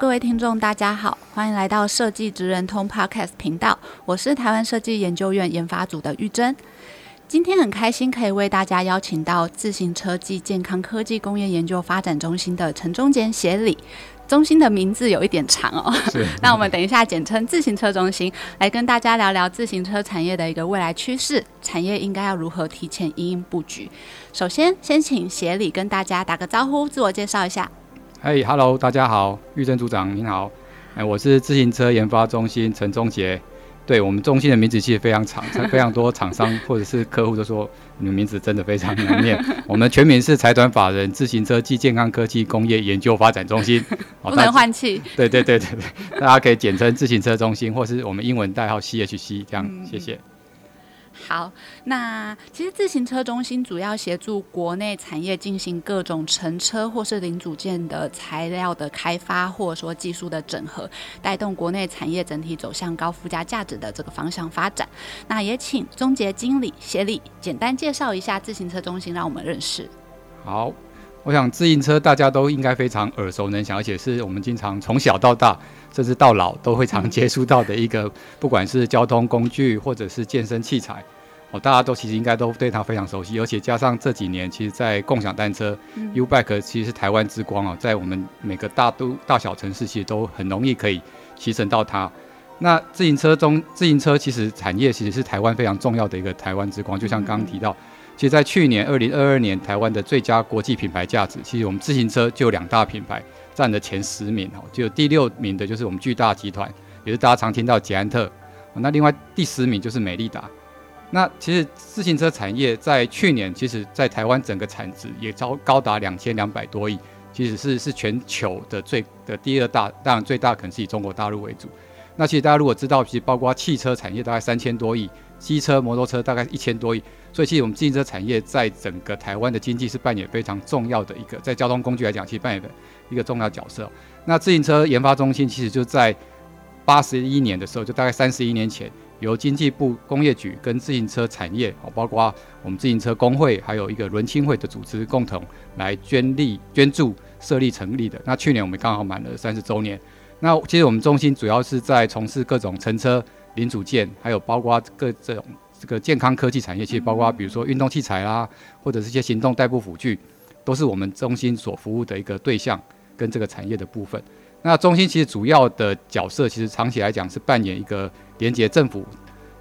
各位听众，大家好，欢迎来到设计职人通 Podcast 频道。我是台湾设计研究院研发组的玉珍。今天很开心可以为大家邀请到自行车暨健康科技工业研究发展中心的陈中杰协理。中心的名字有一点长哦，是 那我们等一下简称自行车中心，来跟大家聊聊自行车产业的一个未来趋势，产业应该要如何提前因应布局。首先，先请协理跟大家打个招呼，自我介绍一下。嗨、hey，Hello，大家好，玉珍组长您好，哎，我是自行车研发中心陈忠杰。对我们中心的名字其实非常长，非常多厂商或者是客户都说你们名字真的非常难念。我们全名是财团法人自行车暨健康科技工业研究发展中心，不能换气。对对对对对，大家可以简称自行车中心，或是我们英文代号 CHC 这样，嗯、谢谢。好，那其实自行车中心主要协助国内产业进行各种乘车或是零组件的材料的开发，或者说技术的整合，带动国内产业整体走向高附加价值的这个方向发展。那也请中杰经理协力简单介绍一下自行车中心，让我们认识。好，我想自行车大家都应该非常耳熟能详，而且是我们经常从小到大，甚至到老都会常接触到的一个，不管是交通工具或者是健身器材。哦，大家都其实应该都对它非常熟悉，而且加上这几年，其实，在共享单车、嗯、U-Bike 其实是台湾之光哦，在我们每个大都大小城市，其实都很容易可以骑乘到它。那自行车中，自行车其实产业其实是台湾非常重要的一个台湾之光。就像刚刚提到，其实，在去年二零二二年台湾的最佳国际品牌价值，其实我们自行车就有两大品牌占了前十名哦，就第六名的就是我们巨大集团，也是大家常听到捷安特。那另外第十名就是美利达。那其实自行车产业在去年，其实在台湾整个产值也超高达两千两百多亿，其实是是全球的最的第二大，当然最大可能是以中国大陆为主。那其实大家如果知道，其实包括汽车产业大概三千多亿，机车、摩托车大概一千多亿，所以其实我们自行车产业在整个台湾的经济是扮演非常重要的一个，在交通工具来讲，其实扮演的一个重要角色。那自行车研发中心其实就在八十一年的时候，就大概三十一年前。由经济部工业局跟自行车产业，包括我们自行车工会，还有一个轮亲会的组织共同来捐力捐助设立成立的。那去年我们刚好满了三十周年。那其实我们中心主要是在从事各种乘车零组件，还有包括各这种这个健康科技产业，其实包括比如说运动器材啦，或者是一些行动代步辅具，都是我们中心所服务的一个对象跟这个产业的部分。那中心其实主要的角色，其实长期来讲是扮演一个连接政府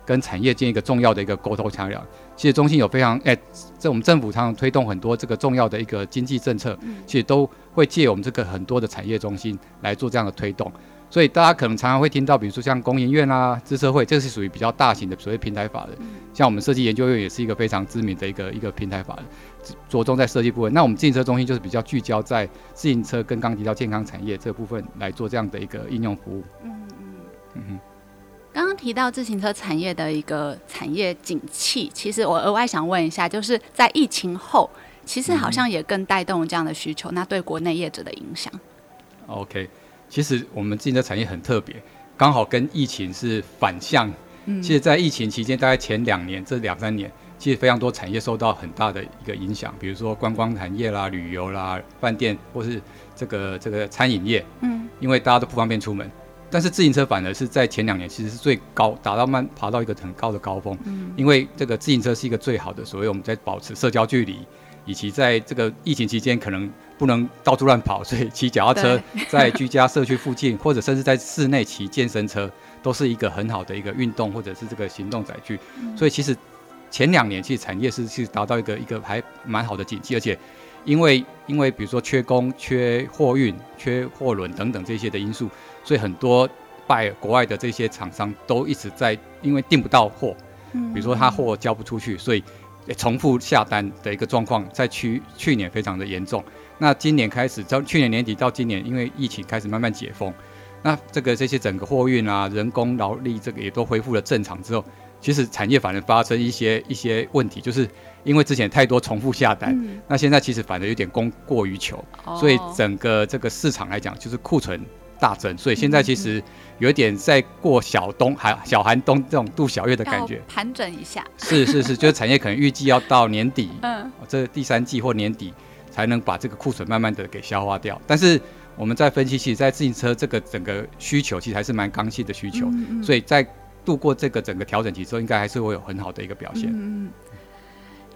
跟产业间一个重要的一个沟通桥梁。其实中心有非常哎，在我们政府常常推动很多这个重要的一个经济政策，其实都会借我们这个很多的产业中心来做这样的推动。所以大家可能常常会听到，比如说像工研院啊、资社会，这是属于比较大型的所谓平台法人。像我们设计研究院也是一个非常知名的一个一个平台法人，着重在设计部分。那我们自行车中心就是比较聚焦在自行车跟刚提到健康产业这部分来做这样的一个应用服务。嗯嗯嗯哼。刚刚提到自行车产业的一个产业景气，其实我额外想问一下，就是在疫情后，其实好像也更带动这样的需求，那对国内业者的影响？OK。其实我们自行车产业很特别，刚好跟疫情是反向。嗯，其实，在疫情期间，大概前两年这两三年，其实非常多产业受到很大的一个影响，比如说观光产业啦、旅游啦、饭店或是这个这个餐饮业。嗯，因为大家都不方便出门，但是自行车反而是在前两年其实是最高，达到慢爬到一个很高的高峰。嗯，因为这个自行车是一个最好的，所谓我们在保持社交距离。以及在这个疫情期间，可能不能到处乱跑，所以骑脚踏车 在居家社区附近，或者甚至在室内骑健身车，都是一个很好的一个运动或者是这个行动载具。所以其实前两年其实产业是是达到一个一个还蛮好的景气，而且因为因为比如说缺工、缺货运、缺货轮等等这些的因素，所以很多拜国外的这些厂商都一直在因为订不到货，比如说他货交不出去，所以。重复下单的一个状况，在去去年非常的严重。那今年开始，从去年年底到今年，因为疫情开始慢慢解封，那这个这些整个货运啊、人工劳力这个也都恢复了正常之后，其实产业反而发生一些一些问题，就是因为之前太多重复下单，嗯、那现在其实反而有点供过于求，哦、所以整个这个市场来讲，就是库存大增，所以现在其实有一点在过小冬还小寒冬这种度小月的感觉，盘整一下。是是是，就是产业可能预计要到年底，嗯，这第三季或年底。才能把这个库存慢慢的给消化掉。但是我们在分析，其实，在自行车这个整个需求，其实还是蛮刚性的需求。嗯嗯，所以在度过这个整个调整期之后，应该还是会有很好的一个表现。嗯嗯。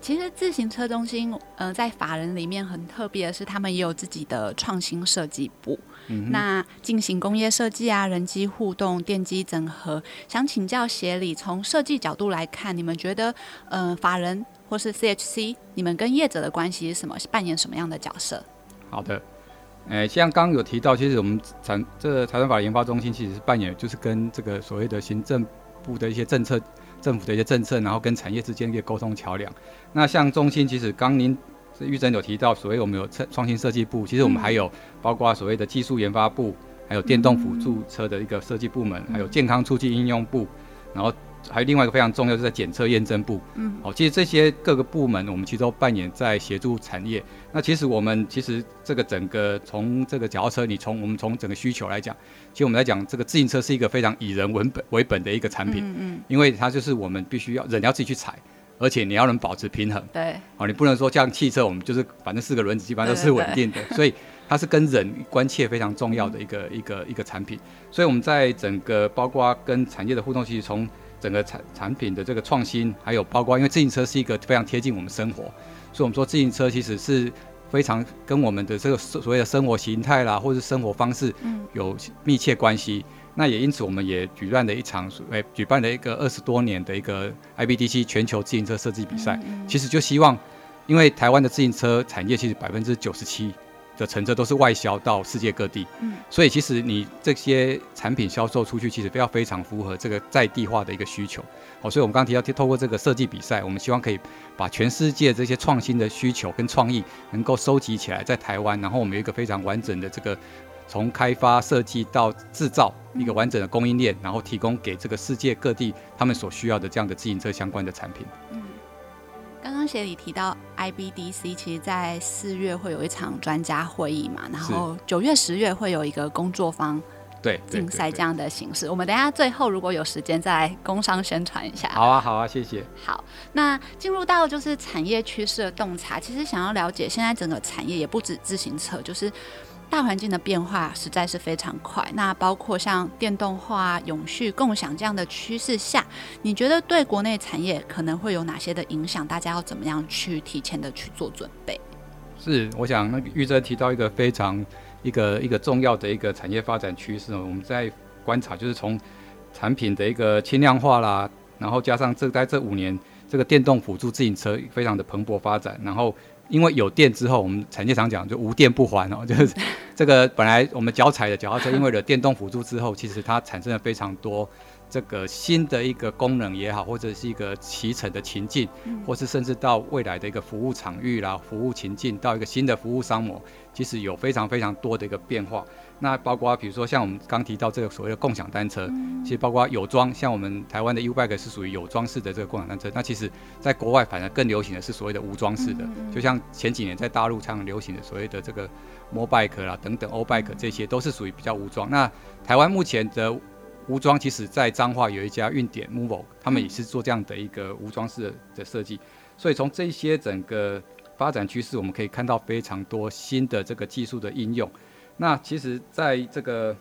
其实自行车中心，呃，在法人里面很特别的是，他们也有自己的创新设计部。嗯。那进行工业设计啊，人机互动、电机整合。想请教协理，从设计角度来看，你们觉得，呃，法人？或是 CHC，你们跟业者的关系是什么？扮演什么样的角色？好的，呃、欸，像刚刚有提到，其实我们产这个财产法研发中心其实是扮演，就是跟这个所谓的行政部的一些政策、政府的一些政策，然后跟产业之间一个沟通桥梁。那像中心，其实刚您玉珍有提到，所谓我们有创创新设计部，其实我们还有包括所谓的技术研发部，还有电动辅助车的一个设计部门，还有健康促进应用部，然后。还有另外一个非常重要，就是在检测验证部。嗯，好，其实这些各个部门，我们其实都扮演在协助产业。那其实我们其实这个整个从这个脚踏车，你从我们从整个需求来讲，其实我们来讲，这个自行车是一个非常以人为本为本的一个产品。嗯嗯。因为它就是我们必须要人要自己去踩，而且你要能保持平衡。对。哦，你不能说像汽车，我们就是反正四个轮子基本上都是稳定的，对对对，所以它是跟人关切非常重要的一个、嗯、一个一个产品。所以我们在整个包括跟产业的互动，其实从整个产产品的这个创新，还有包括，因为自行车是一个非常贴近我们生活，所以我们说自行车其实是非常跟我们的这个所谓的生活形态啦，或者是生活方式有密切关系。嗯、那也因此，我们也举办了一场，诶，举办了一个二十多年的一个 IBDC 全球自行车设计比赛。嗯嗯、其实就希望，因为台湾的自行车产业其实百分之九十七。的成车都是外销到世界各地，嗯，所以其实你这些产品销售出去，其实要非常符合这个在地化的一个需求，好，所以我们刚刚提到，透过这个设计比赛，我们希望可以把全世界这些创新的需求跟创意能够收集起来，在台湾，然后我们有一个非常完整的这个从开发设计到制造一个完整的供应链，然后提供给这个世界各地他们所需要的这样的自行车相关的产品。嗯刚刚协理提到 IBDC，其实在四月会有一场专家会议嘛，然后九月、十月会有一个工作坊对竞赛这样的形式。我们等一下最后如果有时间再来工商宣传一下。好啊，好啊，谢谢。好，那进入到就是产业趋势的洞察，其实想要了解现在整个产业也不止自行车，就是。大环境的变化实在是非常快，那包括像电动化、永续、共享这样的趋势下，你觉得对国内产业可能会有哪些的影响？大家要怎么样去提前的去做准备？是，我想那个玉珍提到一个非常一个一个重要的一个产业发展趋势，我们在观察就是从产品的一个轻量化啦，然后加上这在这五年这个电动辅助自行车非常的蓬勃发展，然后。因为有电之后，我们产业常讲就无电不还哦，就是这个本来我们脚踩的脚踏车，因为有电动辅助之后，其实它产生了非常多这个新的一个功能也好，或者是一个骑乘的情境，或是甚至到未来的一个服务场域啦、服务情境，到一个新的服务商模，其实有非常非常多的一个变化。那包括比如说像我们刚提到这个所谓的共享单车，其实包括有装，像我们台湾的 U-Bike 是属于有装式的这个共享单车。那其实在国外反而更流行的是所谓的无装式的，就像前几年在大陆常流行的所谓的这个 Mobike 啦等等 O-Bike 这些都是属于比较无装。那台湾目前的无装，其实在彰化有一家运点 Movo，他们也是做这样的一个无装式的设计。所以从这些整个发展趋势，我们可以看到非常多新的这个技术的应用。那其实，在这个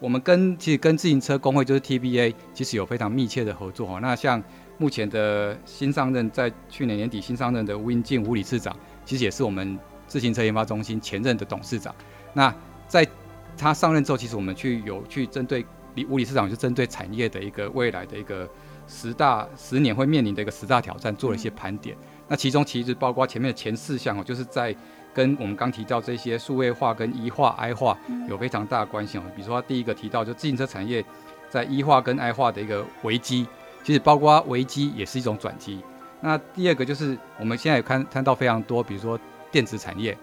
我们跟其实跟自行车工会就是 TBA，其实有非常密切的合作哈。那像目前的新上任，在去年年底新上任的吴英进吴理事长，其实也是我们自行车研发中心前任的董事长。那在他上任之后，其实我们去有去针对吴理事长，就针对产业的一个未来的一个十大十年会面临的一个十大挑战做了一些盘点。那其中其实包括前面的前四项哦，就是在跟我们刚提到这些数位化跟 E 化、I 化有非常大的关系哦。比如说，第一个提到就自行车产业在 E 化跟 I 化的一个危机，其实包括危机也是一种转机。那第二个就是我们现在有看看到非常多，比如说电子产业、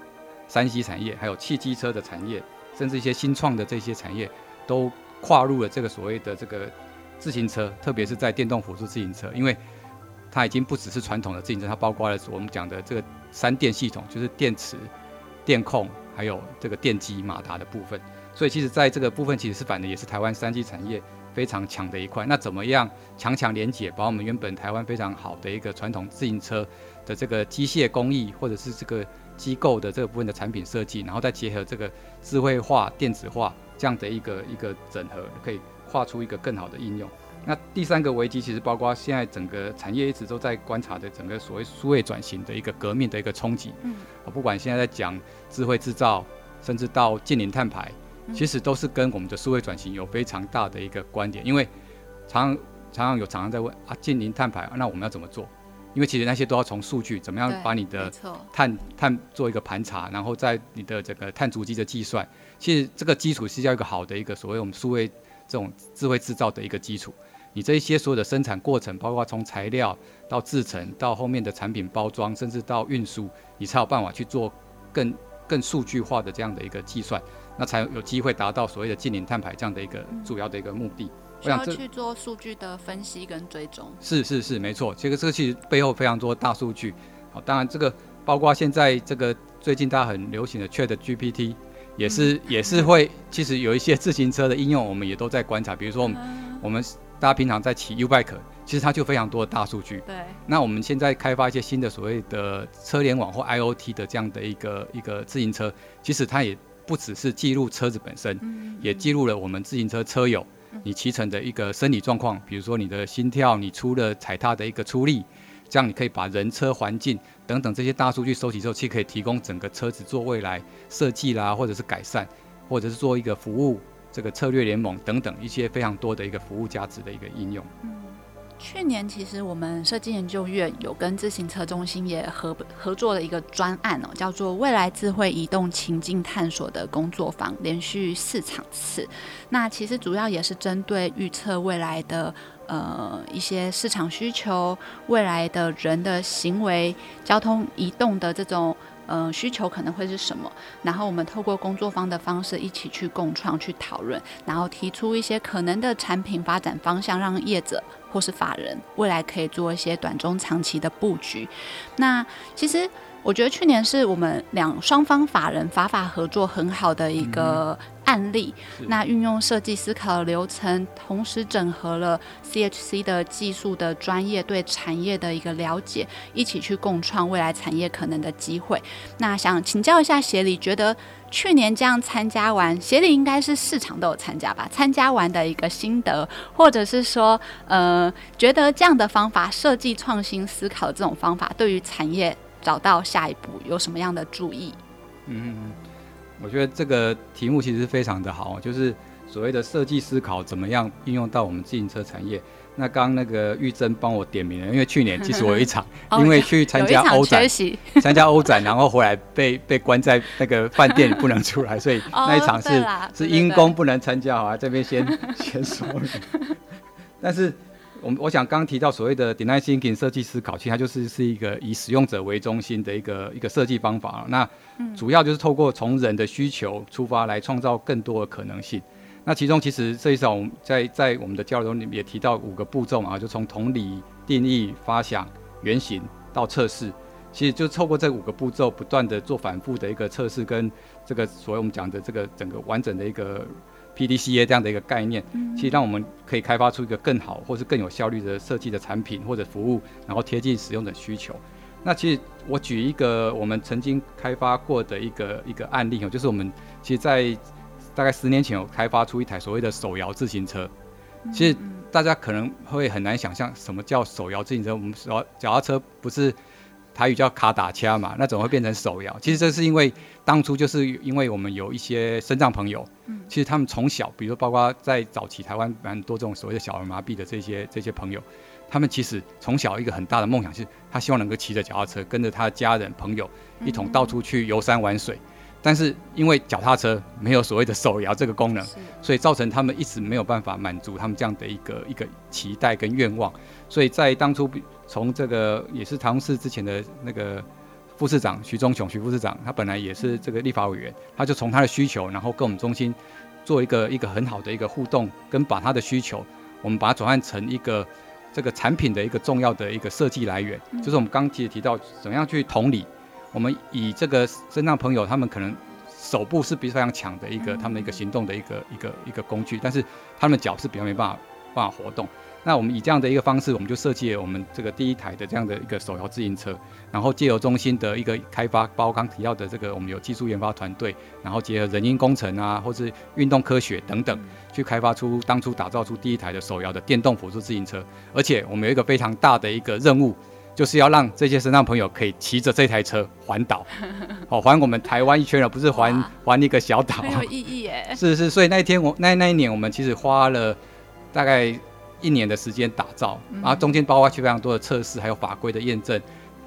三 C 产业，还有汽机车的产业，甚至一些新创的这些产业，都跨入了这个所谓的这个自行车，特别是在电动辅助自行车，因为它已经不只是传统的自行车，它包括了我们讲的这个三电系统，就是电池、电控，还有这个电机、马达的部分。所以其实在这个部分，其实是反的，也是台湾三 C 产业。非常强的一块，那怎么样强强连结，把我们原本台湾非常好的一个传统自行车的这个机械工艺，或者是这个机构的这个部分的产品设计，然后再结合这个智慧化、电子化这样的一个一个整合，可以画出一个更好的应用。那第三个危机，其实包括现在整个产业一直都在观察的整个所谓数位转型的一个革命的一个冲击。嗯，我不管现在在讲智慧制造，甚至到近零碳排。其实都是跟我们的数位转型有非常大的一个观点，因为常常常常有常常在问啊，近零碳排，啊，那我们要怎么做？因为其实那些都要从数据，怎么样把你的碳碳做一个盘查，然后在你的这个碳足迹的计算，其实这个基础是要一个好的一个所谓我们数位这种智慧制造的一个基础。你这一些所有的生产过程，包括从材料到制成，到后面的产品包装，甚至到运输，你才有办法去做更更数据化的这样的一个计算。那才有机会达到所谓的近零碳排这样的一个主要的一个目的。需要去做数据的分析跟追踪。是是是，没错。这个这个其实背后非常多大数据。好，当然这个包括现在这个最近大家很流行的 ChatGPT，也是、嗯、也是会，其实有一些自行车的应用，我们也都在观察。比如说我们、嗯、我们大家平常在骑 U-Bike，其实它就非常多的大数据。对。那我们现在开发一些新的所谓的车联网或 IoT 的这样的一个一个自行车，其实它也。不只是记录车子本身，也记录了我们自行车车友你骑乘的一个生理状况，比如说你的心跳，你出了踩踏的一个出力，这样你可以把人车环境等等这些大数据收集之后，其实可以提供整个车子做未来设计啦，或者是改善，或者是做一个服务这个策略联盟等等一些非常多的一个服务价值的一个应用。去年其实我们设计研究院有跟自行车中心也合合作了一个专案哦，叫做未来智慧移动情境探索的工作坊，连续四场次。那其实主要也是针对预测未来的呃一些市场需求、未来的人的行为、交通移动的这种。呃，需求可能会是什么？然后我们透过工作方的方式一起去共创、去讨论，然后提出一些可能的产品发展方向，让业者或是法人未来可以做一些短中长期的布局。那其实我觉得去年是我们两双方法人法法合作很好的一个。案例，那运用设计思考的流程，同时整合了 CHC 的技术的专业对产业的一个了解，一起去共创未来产业可能的机会。那想请教一下协理，觉得去年这样参加完，协理应该是市场都有参加吧？参加完的一个心得，或者是说，呃，觉得这样的方法设计创新思考这种方法，对于产业找到下一步有什么样的注意？嗯。我觉得这个题目其实非常的好，就是所谓的设计思考怎么样应用到我们自行车产业。那刚刚那个玉珍帮我点名了，因为去年其实我有一场，因为去参加欧展，参加欧展，然后回来被被关在那个饭店里不能出来，所以 那一场是是因公不能参加，好，这边先先说。但是。我我想刚刚提到所谓的 design thinking 设计思考，其实它就是是一个以使用者为中心的一个一个设计方法。那主要就是透过从人的需求出发来创造更多的可能性。那其中其实这一场在在我们的交流中里面也提到五个步骤嘛，就从同理、定义、发想、原型到测试，其实就透过这五个步骤不断的做反复的一个测试，跟这个所谓我们讲的这个整个完整的一个。PDCA 这样的一个概念，其实让我们可以开发出一个更好或是更有效率的设计的产品或者服务，然后贴近使用的需求。那其实我举一个我们曾经开发过的一个一个案例哦，就是我们其实在大概十年前有开发出一台所谓的手摇自行车。其实大家可能会很难想象什么叫手摇自行车，我们说脚踏车不是。台语叫卡打掐嘛，那怎么会变成手摇？其实这是因为当初就是因为我们有一些身障朋友，其实他们从小，比如说包括在早期台湾蛮多这种所谓的小儿麻痹的这些这些朋友，他们其实从小一个很大的梦想是，他希望能够骑着脚踏车，跟着他的家人朋友一同到处去游山玩水。但是因为脚踏车没有所谓的手摇这个功能，所以造成他们一直没有办法满足他们这样的一个一个期待跟愿望。所以在当初从这个也是台中市之前的那个副市长徐忠雄徐副市长，他本来也是这个立法委员，他就从他的需求，然后跟我们中心做一个一个很好的一个互动，跟把他的需求，我们把它转换成一个这个产品的一个重要的一个设计来源，就是我们刚提提到怎么样去同理，我们以这个身障朋友他们可能。手部是比非常强的一个，他们的一个行动的一个一个一个工具，但是他们的脚是比较没办法办法活动。那我们以这样的一个方式，我们就设计了我们这个第一台的这样的一个手摇自行车，然后借由中心的一个开发，包括刚提到的这个我们有技术研发团队，然后结合人因工程啊，或是运动科学等等，去开发出当初打造出第一台的手摇的电动辅助自行车。而且我们有一个非常大的一个任务。就是要让这些身障朋友可以骑着这台车环岛，好 环我们台湾一圈了，不是环环一个小岛。很有意义耶！是是，所以那一天我那那一年我们其实花了大概一年的时间打造，然后中间包括去非常多的测试，还有法规的验证，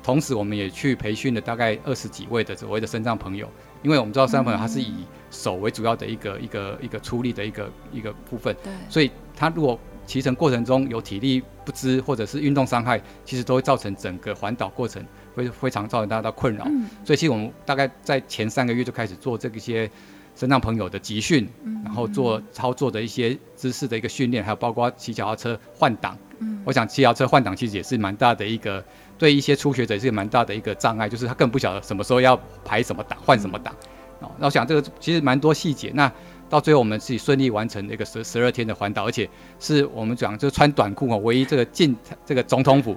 同时我们也去培训了大概二十几位的所谓的身障朋友，因为我们知道身障朋友他是以手为主要的一个一个一个出力的一个一个部分，对，所以他如果骑乘过程中有体力不支或者是运动伤害，其实都会造成整个环岛过程会非常造成大家的困扰。嗯、所以其实我们大概在前三个月就开始做这一些身障朋友的集训，嗯、然后做操作的一些姿势的一个训练，还有包括骑脚踏车换挡。嗯、我想骑脚踏车换挡其实也是蛮大的一个，对一些初学者也是蛮大的一个障碍，就是他更不晓得什么时候要排什么档换什么档。哦、嗯，那我想这个其实蛮多细节。那到最后，我们自己顺利完成一个十十二天的环岛，而且是我们讲就穿短裤哦，唯一这个进这个总统府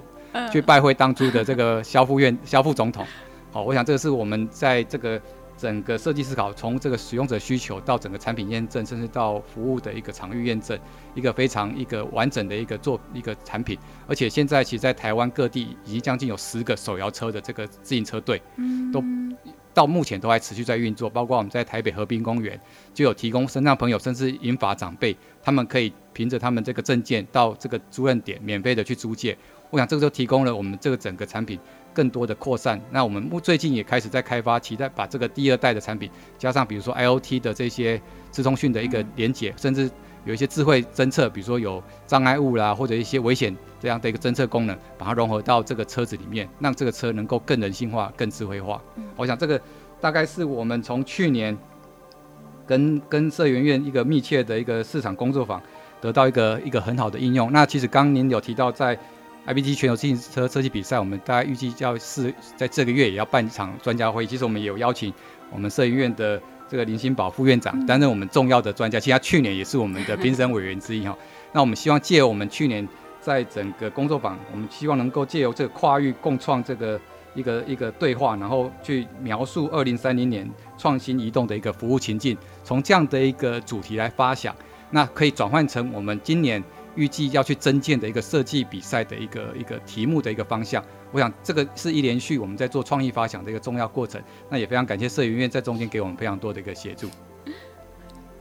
去拜会当初的这个萧副院萧副总统。好，我想这个是我们在这个整个设计思考，从这个使用者需求到整个产品验证，甚至到服务的一个场域验证，一个非常一个完整的一个做一个产品。而且现在其实，在台湾各地已经将近有十个手摇车的这个自行车队，都。到目前都还持续在运作，包括我们在台北河滨公园就有提供身障朋友，甚至银发长辈，他们可以凭着他们这个证件到这个租赁点免费的去租借。我想这个就提供了我们这个整个产品更多的扩散。那我们最近也开始在开发，期待把这个第二代的产品加上，比如说 IoT 的这些资通讯的一个连接，甚至。有一些智慧侦测，比如说有障碍物啦，或者一些危险这样的一个侦测功能，把它融合到这个车子里面，让这个车能够更人性化、更智慧化。嗯、我想这个大概是我们从去年跟跟社员院一个密切的一个市场工作坊得到一个一个很好的应用。那其实刚您有提到在 IBT 全球自行车设计比赛，我们大概预计要是在这个月也要办一场专家会议。其实我们也有邀请我们摄影院的。这个林新宝副院长担任我们重要的专家，其实他去年也是我们的评审委员之一哈。那我们希望借由我们去年在整个工作坊，我们希望能够借由这个跨域共创这个一个一个对话，然后去描述二零三零年创新移动的一个服务情境，从这样的一个主题来发想，那可以转换成我们今年。预计要去增建的一个设计比赛的一个一个题目的一个方向，我想这个是一连续我们在做创意发想的一个重要过程。那也非常感谢摄影院在中间给我们非常多的一个协助。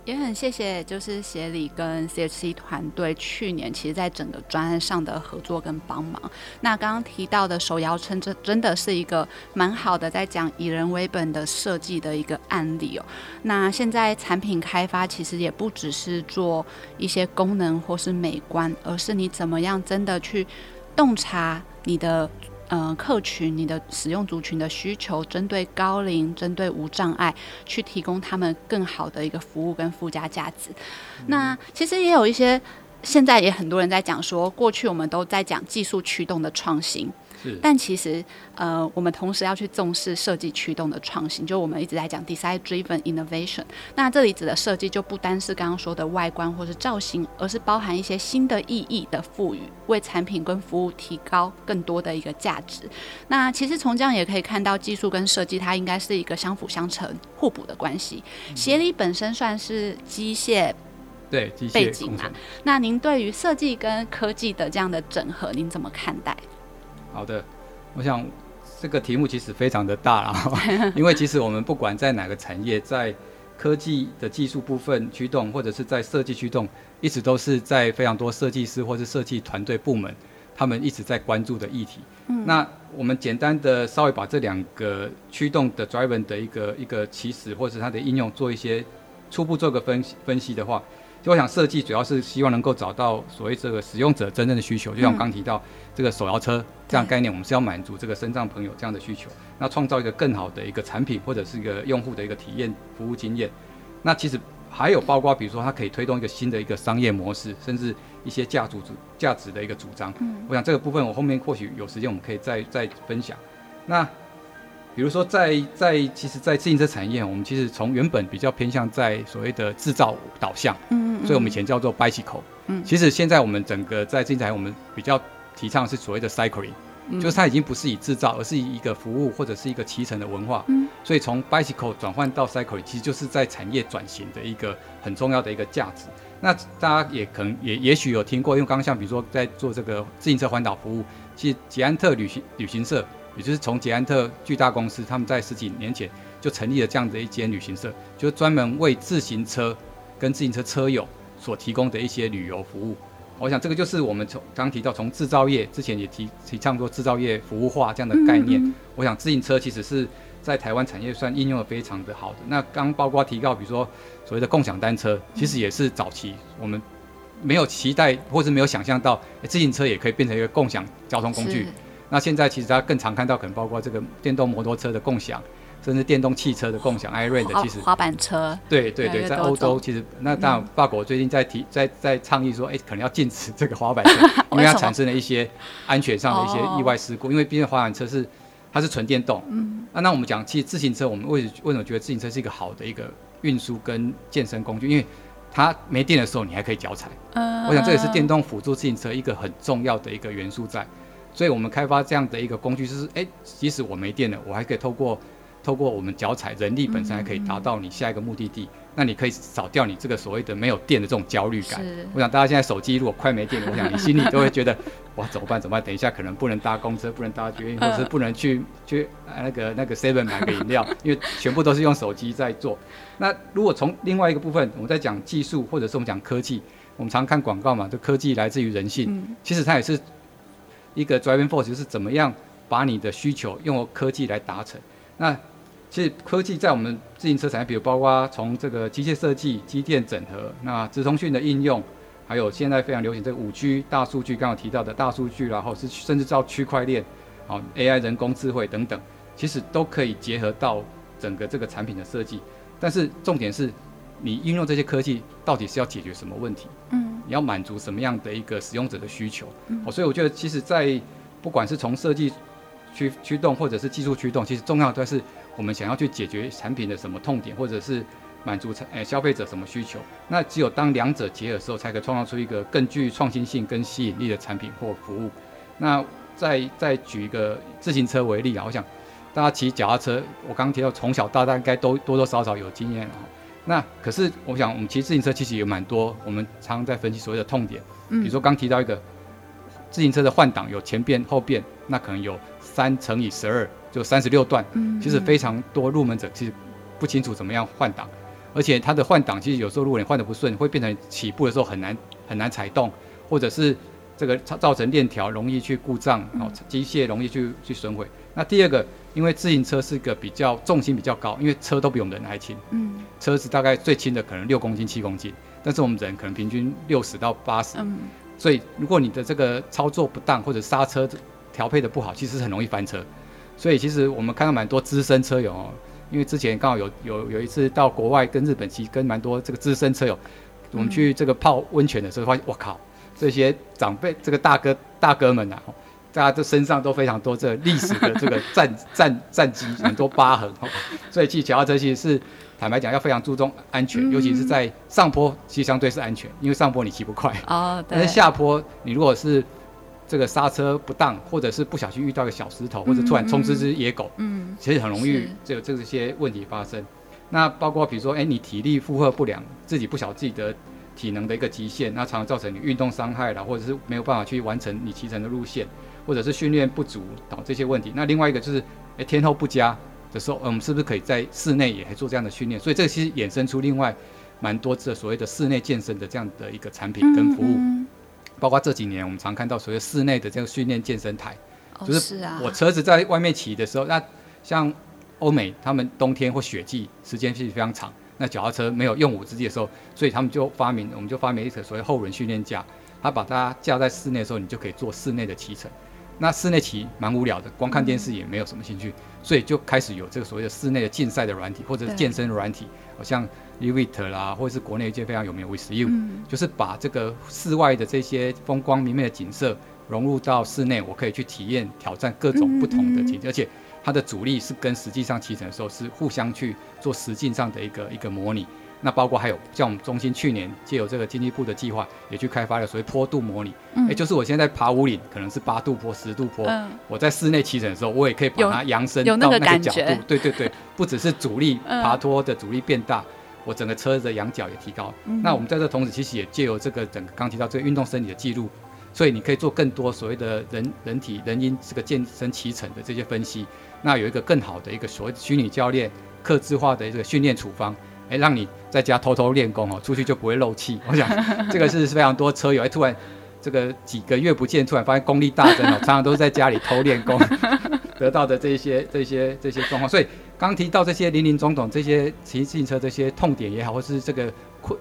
也很谢谢，就是协理跟 CHC 团队去年其实在整个专案上的合作跟帮忙。那刚刚提到的手摇车，这真的是一个蛮好的在讲以人为本的设计的一个案例哦。那现在产品开发其实也不只是做一些功能或是美观，而是你怎么样真的去洞察你的。呃，客群你的使用族群的需求，针对高龄，针对无障碍，去提供他们更好的一个服务跟附加价值。嗯、那其实也有一些，现在也很多人在讲说，过去我们都在讲技术驱动的创新。但其实，呃，我们同时要去重视设计驱动的创新，就我们一直在讲 design driven innovation。那这里指的设计就不单是刚刚说的外观或是造型，而是包含一些新的意义的赋予，为产品跟服务提高更多的一个价值。那其实从这样也可以看到，技术跟设计它应该是一个相辅相成、互补的关系。协理本身算是机械对背景嘛，那您对于设计跟科技的这样的整合，您怎么看待？好的，我想这个题目其实非常的大啊，因为其实我们不管在哪个产业，在科技的技术部分驱动，或者是在设计驱动，一直都是在非常多设计师或是设计团队部门，他们一直在关注的议题。嗯，那我们简单的稍微把这两个驱动的 driver 的一个一个起始或者是它的应用做一些初步做个分析分析的话，就我想设计主要是希望能够找到所谓这个使用者真正的需求，就像我刚提到这个手摇车这样概念，我们是要满足这个身障朋友这样的需求，那创造一个更好的一个产品或者是一个用户的一个体验服务经验。那其实还有包括比如说它可以推动一个新的一个商业模式，甚至一些价值主价值的一个主张。我想这个部分我后面或许有时间我们可以再再分享。那比如说在，在其实，在自行车产业，我们其实从原本比较偏向在所谓的制造导向，所以我们以前叫做 bicycle，嗯，其实现在我们整个在自行车，我们比较提倡是所谓的 cycling，嗯，就是它已经不是以制造，而是以一个服务或者是一个骑乘的文化，嗯，所以从 bicycle 转换到 cycling，其实就是在产业转型的一个很重要的一个价值。那大家也可能也也许有听过，因为刚刚像比如说在做这个自行车环岛服务，其实捷安特旅行旅行社。也就是从捷安特巨大公司，他们在十几年前就成立了这样的一间旅行社，就是专门为自行车跟自行车车友所提供的一些旅游服务。我想这个就是我们从刚提到从制造业之前也提提倡过制造业服务化这样的概念。嗯嗯，我想自行车其实是在台湾产业算应用的非常的好的。那刚包括提到，比如说所谓的共享单车，其实也是早期我们没有期待或是没有想象到，自行车也可以变成一个共享交通工具。那现在其实大家更常看到，可能包括这个电动摩托车的共享，甚至电动汽车的共享，iRent 的其实滑板车，对对对，在欧洲其实那当然法国最近在提在在倡议说，哎，可能要禁止这个滑板车，因为它产生了一些安全上的一些意外事故，因为毕竟滑板车是它是纯电动。嗯。啊，那我们讲其实自行车，我们为为什么觉得自行车是一个好的一个运输跟健身工具？因为它没电的时候，你还可以脚踩。嗯。我想这也是电动辅助自行车一个很重要的一个元素在。所以我们开发这样的一个工具，就是哎，即使我没电了，我还可以透过透过我们脚踩，人力本身还可以达到你下一个目的地。嗯嗯，那你可以少掉你这个所谓的没有电的这种焦虑感。我想大家现在手机如果快没电了，我想你心里都会觉得哇，怎么办？怎么办？等一下可能不能搭公车，不能搭捷运，或者是不能去 去那个那个 Seven 买个饮料，因为全部都是用手机在做。那如果从另外一个部分，我们在讲技术，或者是我们讲科技，我们常看广告嘛，就科技来自于人性，嗯、其实它也是。一个 driving force 就是怎么样把你的需求用科技来达成。那其实科技在我们自行车产业，比如包括从这个机械设计、机电整合，那直通讯的应用，还有现在非常流行这个五 G 大数据，刚刚提到的大数据，然后是甚至到区块链，好 AI 人工智慧等等，其实都可以结合到整个这个产品的设计。但是重点是，你应用这些科技到底是要解决什么问题？嗯。你要满足什么样的一个使用者的需求？嗯、哦，所以我觉得，其实，在不管是从设计驱驱动，或者是技术驱动，其实重要的是我们想要去解决产品的什么痛点，或者是满足产诶消费者什么需求。那只有当两者结合的时候，才可以创造出一个更具创新性跟吸引力的产品或服务。那再再举一个自行车为例啊，我想大家骑脚踏车，我刚刚提到从小到大应该都多多少少有经验啊。那可是，我想我们骑自行车其实也蛮多，我们常常在分析所谓的痛点，比如说刚提到一个自行车的换挡有前变后变，那可能有三乘以十二，就三十六段，其实非常多入门者其实不清楚怎么样换挡，而且它的换挡其实有时候如果你换的不顺，会变成起步的时候很难很难踩动，或者是这个造成链条容易去故障，然后机械容易去去损毁。那第二个。因为自行车是个比较重心比较高，因为车都比我们人还轻，嗯，车子大概最轻的可能六公斤、七公斤，但是我们人可能平均六十到八十，嗯，所以如果你的这个操作不当或者刹车调配的不好，其实很容易翻车。所以其实我们看到蛮多资深车友哦，因为之前刚好有有有一次到国外跟日本骑，跟蛮多这个资深车友，我们去这个泡温泉的时候，发现我靠，这些长辈这个大哥大哥们呐、啊。大家的身上都非常多这历史的这个 战战战绩，很多疤痕哦，所以骑脚踏车其实是坦白讲要非常注重安全，嗯、尤其是在上坡，其实相对是安全，因为上坡你骑不快，哦，但是下坡你如果是这个刹车不当，或者是不小心遇到一个小石头，或者突然冲出只野狗，嗯，其实很容易就有这些问题发生。那包括比如说，哎、欸，你体力负荷不良，自己不晓自己的体能的一个极限，那常常造成你运动伤害了，或者是没有办法去完成你骑乘的路线。或者是训练不足导致这些问题，那另外一个就是，诶，天候不佳的时候，我们是不是可以在室内也来做这样的训练？所以这个其实衍生出另外蛮多这所谓的室内健身的这样的一个产品跟服务，嗯嗯、包括这几年我们常看到所谓室内的这个训练健身台，哦、就是我车子在外面骑的时候，那像欧美他们冬天或雪季时间其实非常长。那脚踏车没有用武之地的时候，所以他们就发明，我们就发明一个所谓后轮训练架，它把它架在室内的时候，你就可以做室内的骑乘。那室内骑蛮无聊的，光看电视也没有什么兴趣，所以就开始有这个所谓的室内的竞赛的软体，或者是健身的软体，好像 Zwift 啦，或者是国内一些非常有名的 With You，就是把这个室外的这些风光明媚的景色融入到室内，我可以去体验挑战各种不同的景，而且它的阻力是跟实际上骑乘的时候是互相去做实际上的一个一个模拟。那包括还有像我们中心去年借由这个经济部的计划，也去开发了所谓坡度模拟，哎、就是我现在爬五岭可能是八度坡、十度坡，嗯、我在室内骑乘的时候，我也可以把它扬升到那个角度，对对对，不只是阻力爬坡的阻力变大，嗯、我整个车子的仰角也提高。嗯、那我们在这同时，其实也借由这个整个刚提到这个运动生理的记录，所以你可以做更多所谓的人人体人因这个健身骑乘的这些分析，那有一个更好的一个所谓虚拟教练、客制化的一个训练处方。哎，让你在家偷偷练功哦，出去就不会漏气。我想这个是非常多车友哎，突然这个几个月不见，突然发现功力大增哦，常常都是在家里偷练功 得到的这些这些这些状况。所以刚提到这些林林总总这些骑自行车这些痛点也好，或是这个困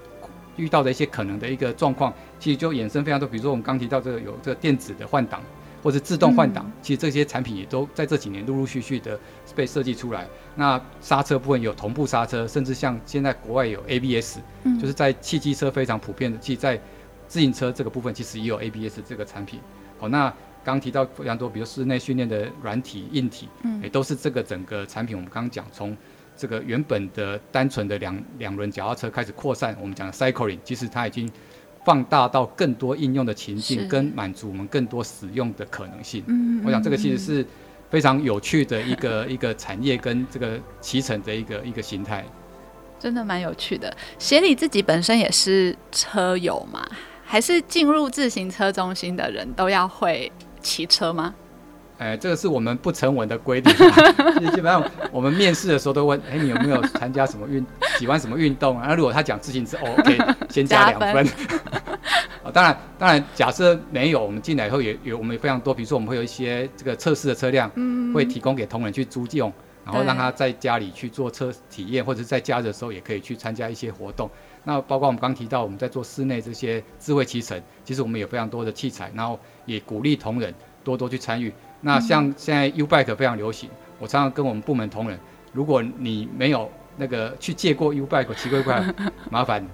遇到的一些可能的一个状况，其实就衍生非常多。比如说我们刚提到这个有这个电子的换挡。或者自动换挡，其实这些产品也都在这几年陆陆续续的被设计出来。那刹车部分有同步刹车，甚至像现在国外有 ABS，就是在汽机车非常普遍的。其实，在自行车这个部分，其实也有 ABS 这个产品。好，那刚提到非常多，比如室内训练的软体、硬体，也都是这个整个产品。我们刚刚讲从这个原本的单纯的两两轮脚踏车开始扩散，我们讲的 cycling，其实它已经。放大到更多应用的情境，跟满足我们更多使用的可能性。嗯，我想这个其实是非常有趣的一个一个产业跟这个骑乘的一个一个形态。真的蛮有趣的。协理自己本身也是车友嘛？还是进入自行车中心的人都要会骑车吗？哎，这个是我们不成文的规定。基本上我们面试的时候都问：哎，你有没有参加什么运？喜欢什么运动啊？那如果他讲自行车，哦，OK，先加两分。啊，当然，当然，假设没有，我们进来以后也有我们有非常多，比如说我们会有一些这个测试的车辆，嗯会提供给同仁去租用，然后让他在家里去做车体验，或者在家的时候也可以去参加一些活动。那包括我们刚提到我们在做室内这些智慧骑乘，其实我们有非常多的器材，然后也鼓励同仁多多去参与。那像现在 U Bike 非常流行，我常常跟我们部门同仁，如果你没有那个去借过 U Bike 骑过 U Bike，麻烦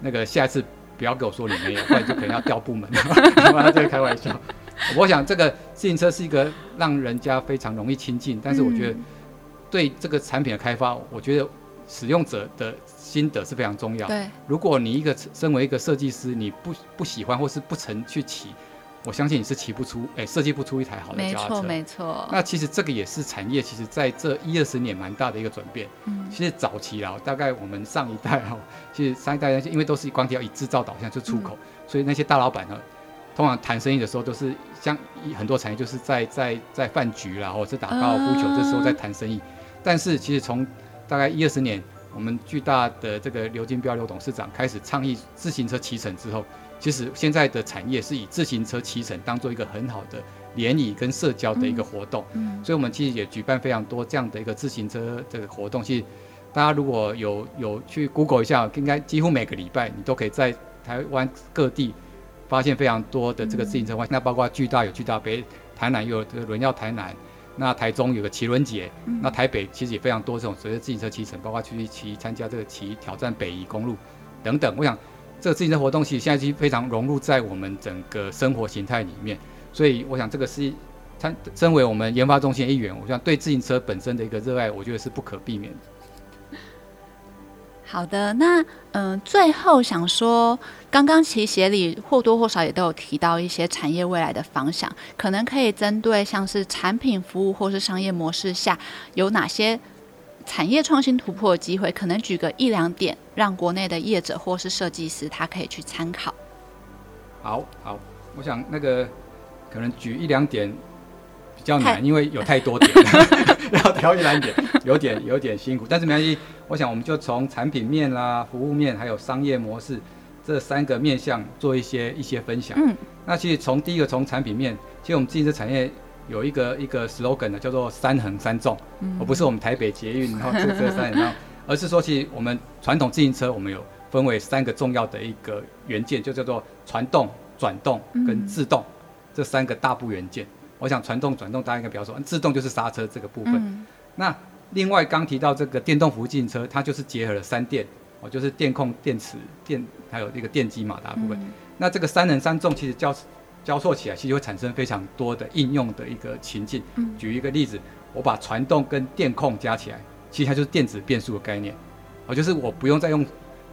那个下一次不要跟我说你没有，不然就可能要调部门。我在开玩笑。我想这个自行车是一个让人家非常容易亲近，但是我觉得对这个产品的开发，我觉得使用者的心得是非常重要。对，如果你一个身为一个设计师，你不不喜欢或是不曾去骑。我相信你是骑不出，哎、欸，设计不出一台好的脚踏车。没错，没错。那其实这个也是产业，其实在这一二十年蛮大的一个转变。嗯。其实早期啊，大概我们上一代哈，其实上一代因为都是光要以制造导向，就出口，嗯、所以那些大老板呢，通常谈生意的时候都是像很多产业就是在在在饭局啦，或者是打高尔夫球，这时候在谈生意。嗯、但是其实从大概一二十年，我们巨大的这个刘金标刘董事长开始倡议自行车骑乘之后。其实现在的产业是以自行车骑乘当做一个很好的联谊跟社交的一个活动，嗯嗯、所以我们其实也举办非常多这样的一个自行车这个活动。其实大家如果有有去 Google 一下，应该几乎每个礼拜你都可以在台湾各地发现非常多的这个自行车会。嗯、那包括巨大有巨大杯，台南有这个轮耀台南，那台中有个骑轮节，嗯、那台北其实也非常多这种随着自行车骑乘，包括去骑参加这个骑挑战北宜公路等等。我想。这个自行车活动其实现在已经非常融入在我们整个生活形态里面，所以我想这个是，他身为我们研发中心一员，我想对自行车本身的一个热爱，我觉得是不可避免的。好的，那嗯、最后想说，刚刚其协理或多或少也都有提到一些产业未来的方向，可能可以针对像是产品、服务或是商业模式下有哪些。产业创新突破的机会，可能举个一两点，让国内的业者或是设计师他可以去参考。好好，我想那个可能举一两点比较难，因为有太多点，要挑一两点，有点有点辛苦。但是没关系，我想我们就从产品面啦、服务面，还有商业模式这三个面向做一些一些分享。嗯，那其实从第一个从产品面，其实我们自行车产业。有一个一个 slogan 呢，叫做“三横三纵”，而不是我们台北捷运，然后 这这三横，然后而是说，其实我们传统自行车我们有分为三个重要的一个元件，就叫做传动、转动跟制动、嗯、这三个大部元件。我想传动、转动大家应该比较熟，制动就是刹车这个部分。嗯、那另外刚提到这个电动辅助自行车，它就是结合了三电，哦，就是电控、电池、电，还有那个电机马达部分。嗯、那这个三横三重其实交交错起来，其实会产生非常多的应用的一个情境。嗯、举一个例子，我把传动跟电控加起来，其实它就是电子变速的概念，哦，就是我不用再用。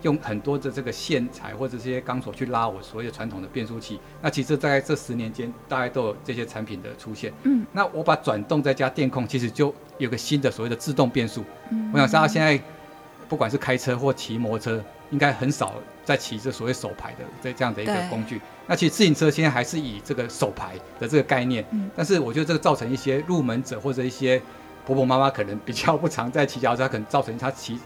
用很多的这个线材或者这些钢索去拉我所有传统的变速器，那其实在这十年间，大概都有这些产品的出现。嗯，那我把转动再加电控，其实就有个新的所谓的自动变速。嗯，我想大家现在不管是开车或骑摩托车，应该很少在骑这所谓手排的这这样的一个工具。那其实自行车现在还是以这个手排的这个概念。嗯，但是我觉得这个造成一些入门者或者一些婆婆妈妈可能比较不常在骑脚车，可能造成他骑。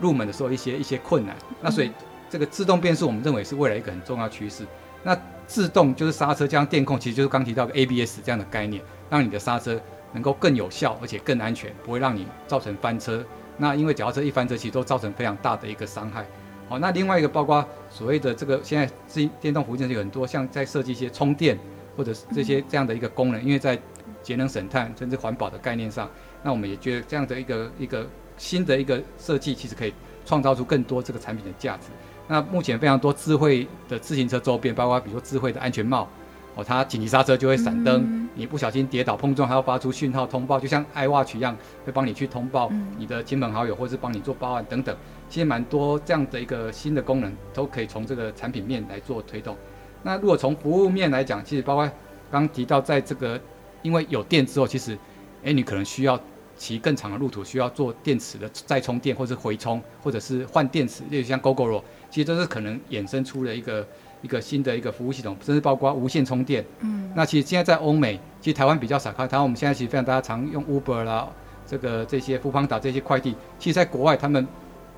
入门的时候一些一些困难，那所以这个自动变速我们认为是未来一个很重要趋势。那自动就是刹车加上电控，其实就是刚提到的 ABS 这样的概念，让你的刹车能够更有效而且更安全，不会让你造成翻车。那因为脚踏车一翻车，其实都造成非常大的一个伤害。好，那另外一个包括所谓的这个现在自行电动辅助车有很多，像在设计一些充电或者是这些这样的一个功能，因为在节能省碳甚至环保的概念上，那我们也觉得这样的一个一个。新的一个设计其实可以创造出更多这个产品的价值。那目前非常多智慧的自行车周边，包括比如说智慧的安全帽，哦，它紧急刹车就会闪灯，嗯、你不小心跌倒碰撞还要发出讯号通报，就像 iWatch 一样，会帮你去通报你的亲朋好友，或是帮你做报案等等。其实蛮多这样的一个新的功能都可以从这个产品面来做推动。那如果从服务面来讲，其实包括刚刚提到在这个因为有电之后，其实哎，你可能需要。骑更长的路途需要做电池的再充电，或是回充，或者是换电池，例如像 Gogoro，其实都是可能衍生出了一个一个新的一个服务系统，甚至包括无线充电。嗯，那其实现在在欧美，其实台湾比较少看，台湾我们现在其实非常大家常用 Uber 啦，这个这些 Foodpanda 这些快递，其实在国外他们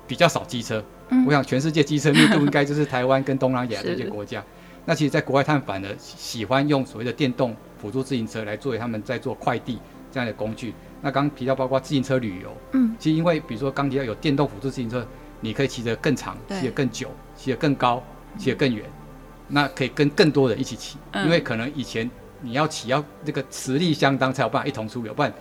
比较少机车。嗯，我想全世界机车密度应该就是台湾跟东南亚 这些国家。那其实，在国外他们反而喜欢用所谓的电动辅助自行车来作为他们在做快递这样的工具。那刚提到包括自行车旅游，嗯，其实因为比如说刚提到有电动辅助自行车，你可以骑得更长，骑得更久，骑得更高，骑得更远，那可以跟更多人一起骑，因为可能以前你要骑要这个实力相当才有办法一同出游，不然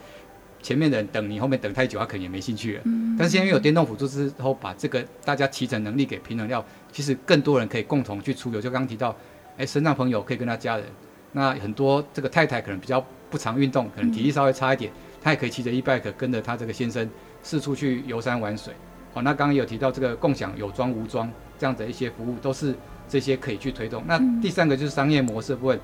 前面的人等你，后面等太久，他可能也没兴趣了。但是因为有电动辅助之后，把这个大家骑乘能力给平衡掉，其实更多人可以共同去出游。就刚刚提到，哎，身上朋友可以跟他家人，那很多这个太太可能比较不常运动，可能体力稍微差一点。他也可以骑着 e-bike 跟着他这个先生四处去游山玩水。好，那刚刚有提到这个共享有装无装这样的一些服务，都是这些可以去推动。那第三个就是商业模式的部分，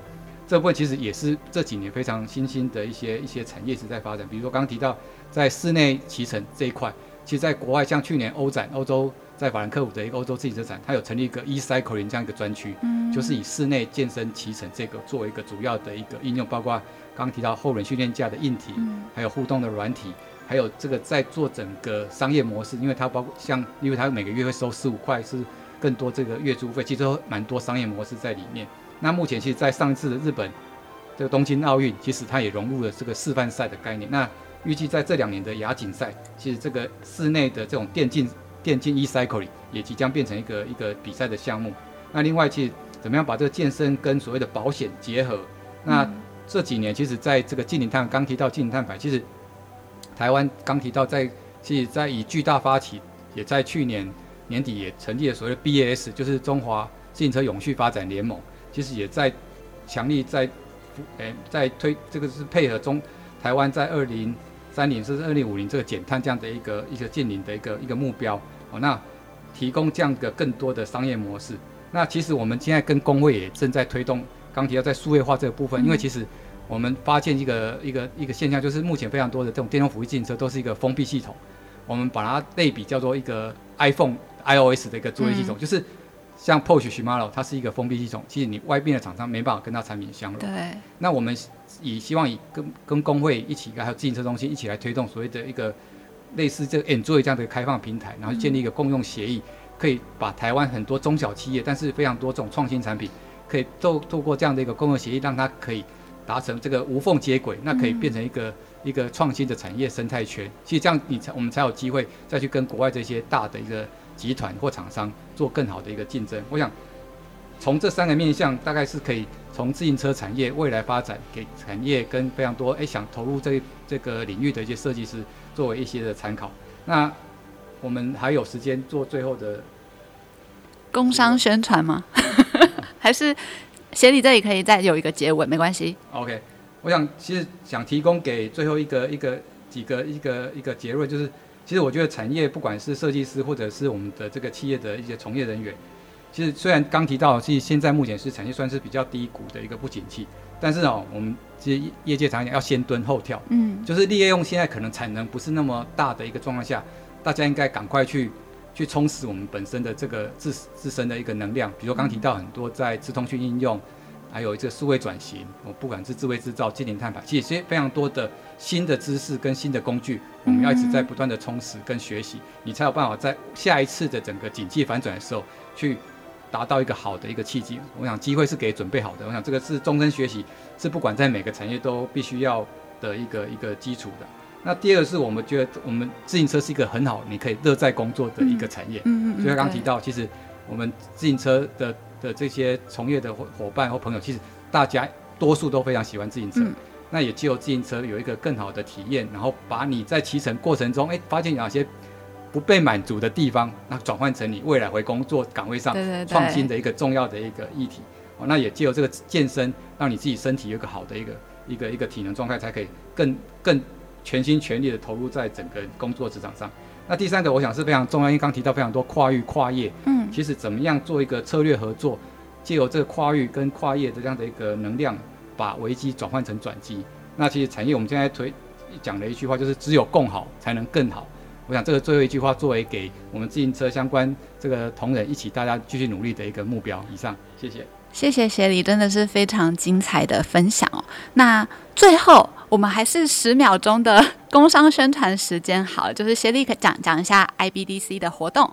这部分其实也是这几年非常新兴的一些一些产业是在发展。比如说刚刚提到在室内骑乘这一块，其实在国外像去年欧展欧洲在法兰克福的一个欧洲自行车展，它有成立一个 e-cycling 这样一个专区，就是以室内健身骑乘这个作为一个主要的一个应用，包括。刚刚提到后轮训练架的硬体，还有互动的软体，还有这个在做整个商业模式，因为它包括像，因为它每个月会收十五块，是更多这个月租费，其实都蛮多商业模式在里面。那目前其实，在上一次的日本这个东京奥运，其实它也融入了这个示范赛的概念。那预计在这两年的亚锦赛，其实这个室内的这种电竞电竞 e-cycling 也即将变成一个一个比赛的项目。那另外，其实怎么样把这个健身跟所谓的保险结合？那这几年，其实在这个净零碳，刚提到净零碳排，其实台湾刚提到在，其实在以巨大发起，也在去年年底也成立了所谓的 BAS，就是中华自行车永续发展联盟，其实也在强力在，诶在推这个是配合中台湾在二零三零甚至二零五零这个减碳这样的一个一个净零的一个一个目标哦，那提供这样的更多的商业模式，那其实我们现在跟工会也正在推动。刚提到在数位化这个部分，因为其实我们发现一个一个一个现象，就是目前非常多的这种电动辅助自行车都是一个封闭系统。我们把它类比叫做一个 iPhone iOS 的一个作业系统，就是像 Porsche Shimano 它是一个封闭系统，其实你外边的厂商没办法跟它产品相容。对。那我们以希望以跟跟工会一起，还有自行车中心一起来推动所谓的一个类似这个 Enjoy 这样的开放平台，然后建立一个共用协议，可以把台湾很多中小企业，但是非常多这种创新产品。可以透透过这样的一个共用协议，让它可以达成这个无缝接轨，那可以变成一个一个创新的产业生态圈。其实这样你才我们才有机会再去跟国外这些大的一个集团或厂商做更好的一个竞争。我想从这三个面向，大概是可以从自行车产业未来发展给产业跟非常多诶想投入这这个领域的一些设计师作为一些的参考。那我们还有时间做最后的工商宣传吗？还是协理这里可以再有一个结尾，没关系。OK，我想其实想提供给最后一个一个几个一个一个结论，就是其实我觉得产业不管是设计师或者是我们的这个企业的一些从业人员，其实虽然刚提到，其实现在目前是产业算是比较低谷的一个不景气，但是哦，我们其实业界常讲要先蹲后跳，嗯，就是利用现在可能产能不是那么大的一个状况下，大家应该赶快去。去充实我们本身的这个自自身的一个能量，比如刚提到很多在自通讯应用，还有这个数位转型，我不管是智慧制造、净零碳排，其实些非常多的新的知识跟新的工具，我们要一直在不断的充实跟学习，你才有办法在下一次的整个景气反转的时候，去达到一个好的一个契机。我想机会是给准备好的，我想这个是终身学习，是不管在每个产业都必须要的一个一个基础的。那第二个是我们觉得，我们自行车是一个很好，你可以乐在工作的一个产业。嗯嗯。就像刚提到，其实我们自行车的的这些从业的伙伙伴或朋友，其实大家多数都非常喜欢自行车。嗯。那也借由自行车有一个更好的体验，然后把你在骑乘过程中，哎，发现哪些不被满足的地方，那转换成你未来回工作岗位上创新的一个重要的一个议题。哦，那也借由这个健身，让你自己身体有一个好的一个一个一个体能状态，才可以更更。全心全力的投入在整个工作职场上。那第三个，我想是非常重要，因为刚提到非常多跨域跨业，嗯，其实怎么样做一个策略合作，借由这个跨域跟跨业的这样的一个能量，把危机转换成转机。那其实产业我们现在推讲的一句话就是，只有共好才能更好。我想这个最后一句话作为给我们自行车相关这个同仁一起大家继续努力的一个目标。以上，谢谢。谢谢协理，真的是非常精彩的分享哦。那最后。我们还是十秒钟的工商宣传时间，好，就是协理可讲讲一下 IBDC 的活动。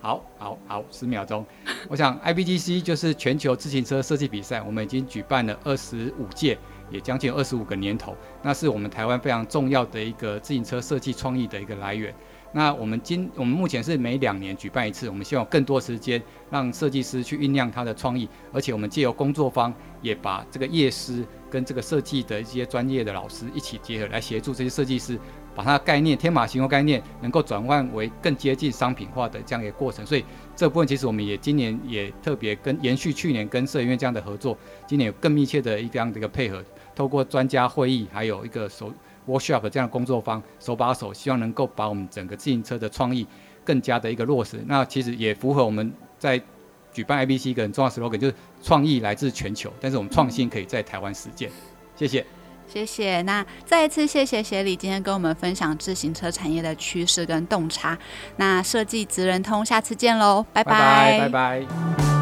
好，好，好，十秒钟。我想 IBDC 就是全球自行车设计比赛，我们已经举办了二十五届，也将近二十五个年头，那是我们台湾非常重要的一个自行车设计创意的一个来源。那我们今我们目前是每两年举办一次，我们希望更多时间让设计师去酝酿他的创意，而且我们借由工作坊也把这个业师跟这个设计的一些专业的老师一起结合，来协助这些设计师把他的概念天马行空概念能够转换为更接近商品化的这样一个过程。所以这部分其实我们也今年也特别跟延续去年跟设计院这样的合作，今年有更密切的一这样的一个配合，透过专家会议还有一个手。Workshop 这样的工作坊，手把手，希望能够把我们整个自行车的创意更加的一个落实。那其实也符合我们在举办 IBC 一个很重要的 slogan，就是创意来自全球，但是我们创新可以在台湾实践。谢谢，谢谢。那再一次谢谢协理今天跟我们分享自行车产业的趋势跟洞察。那设计职人通，下次见喽，拜拜，拜拜。拜拜。